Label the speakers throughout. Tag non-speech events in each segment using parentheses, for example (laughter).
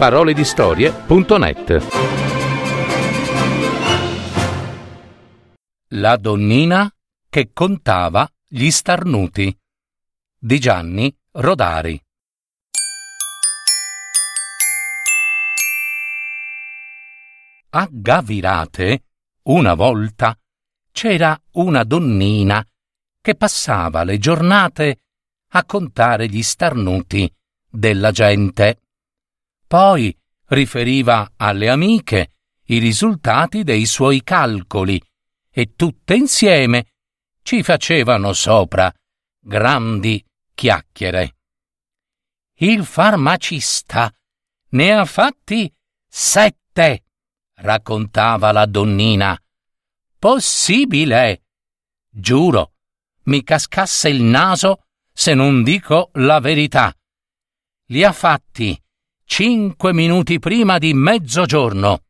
Speaker 1: www.paroledistorie.net La donnina che contava gli starnuti di Gianni Rodari A Gavirate, una volta, c'era una donnina che passava le giornate a contare gli starnuti della gente. Poi riferiva alle amiche i risultati dei suoi calcoli e tutte insieme ci facevano sopra grandi chiacchiere. Il farmacista ne ha fatti sette, raccontava la donnina. Possibile? Giuro, mi cascasse il naso se non dico la verità. Li ha fatti cinque minuti prima di mezzogiorno.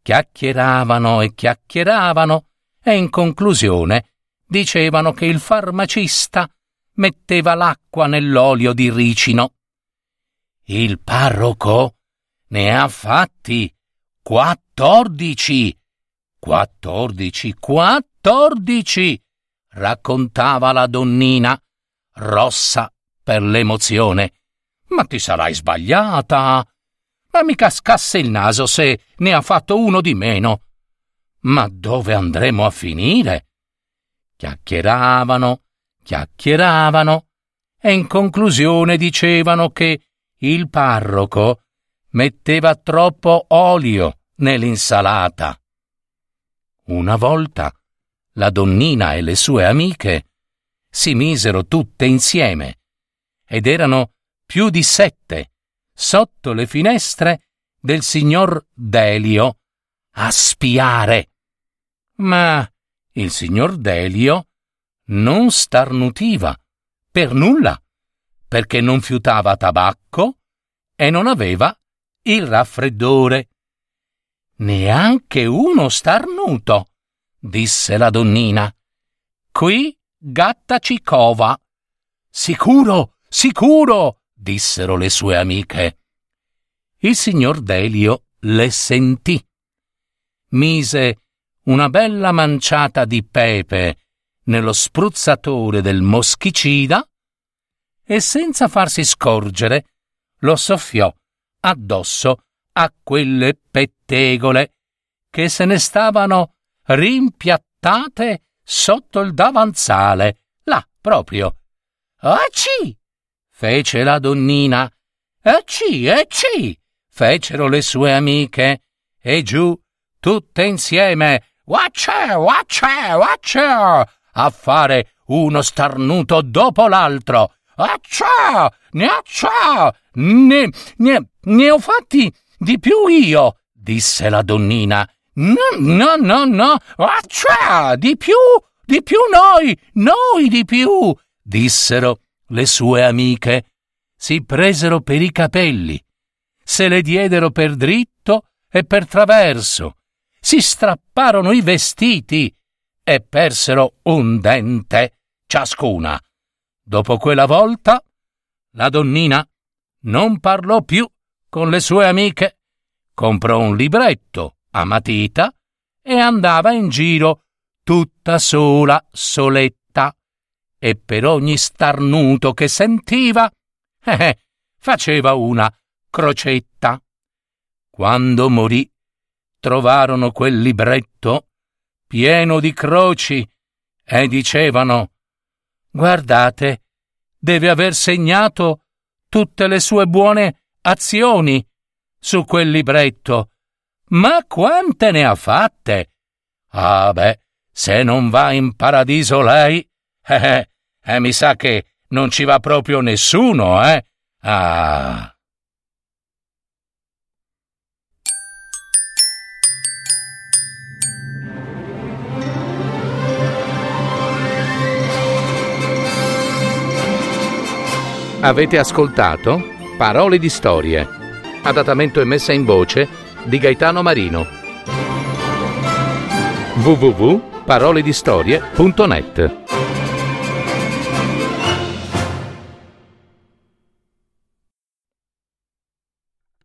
Speaker 1: Chiacchieravano e chiacchieravano e in conclusione dicevano che il farmacista metteva l'acqua nell'olio di ricino. Il parroco ne ha fatti quattordici. Quattordici, quattordici, raccontava la donnina, rossa per l'emozione. Ma ti sarai sbagliata. Ma mi cascasse il naso se ne ha fatto uno di meno. Ma dove andremo a finire? Chiacchieravano, chiacchieravano e in conclusione dicevano che il parroco metteva troppo olio nell'insalata. Una volta la donnina e le sue amiche si misero tutte insieme ed erano più di sette sotto le finestre del signor Delio a spiare. Ma il signor Delio non starnutiva per nulla, perché non fiutava tabacco e non aveva il raffreddore. Neanche uno starnuto, disse la donnina. Qui gatta ci cova. Sicuro, sicuro, dissero le sue amiche. Il signor Delio le sentì. Mise una bella manciata di pepe nello spruzzatore del moschicida e senza farsi scorgere lo soffiò addosso a quelle pettegole che se ne stavano rimpiattate sotto il davanzale, là proprio. Acci! Fece la donnina. Acci, acci! fecero le sue amiche e giù tutte insieme. Wacce, wacce, wacce! a fare uno starnuto dopo l'altro. Accia! Neaccia! Ne, ne, ne ho fatti di più io, disse la donnina. No, no, no, no, accia! Di più, di più noi, noi di più, dissero le sue amiche. Si presero per i capelli, se le diedero per dritto e per traverso, si strapparono i vestiti e persero un dente ciascuna. Dopo quella volta, la donnina non parlò più con le sue amiche, comprò un libretto a matita e andava in giro tutta sola, soletta, e per ogni starnuto che sentiva, (laughs) eh, faceva una crocetta. Quando morì, trovarono quel libretto pieno di croci e dicevano Guardate, deve aver segnato tutte le sue buone azioni su quel libretto. Ma quante ne ha fatte? Ah beh, se non va in paradiso lei, eh, eh mi sa che non ci va proprio nessuno, eh? Ah.
Speaker 2: Avete ascoltato Parole di storie, adattamento e messa in voce di Gaetano Marino. www.paroledistorie.net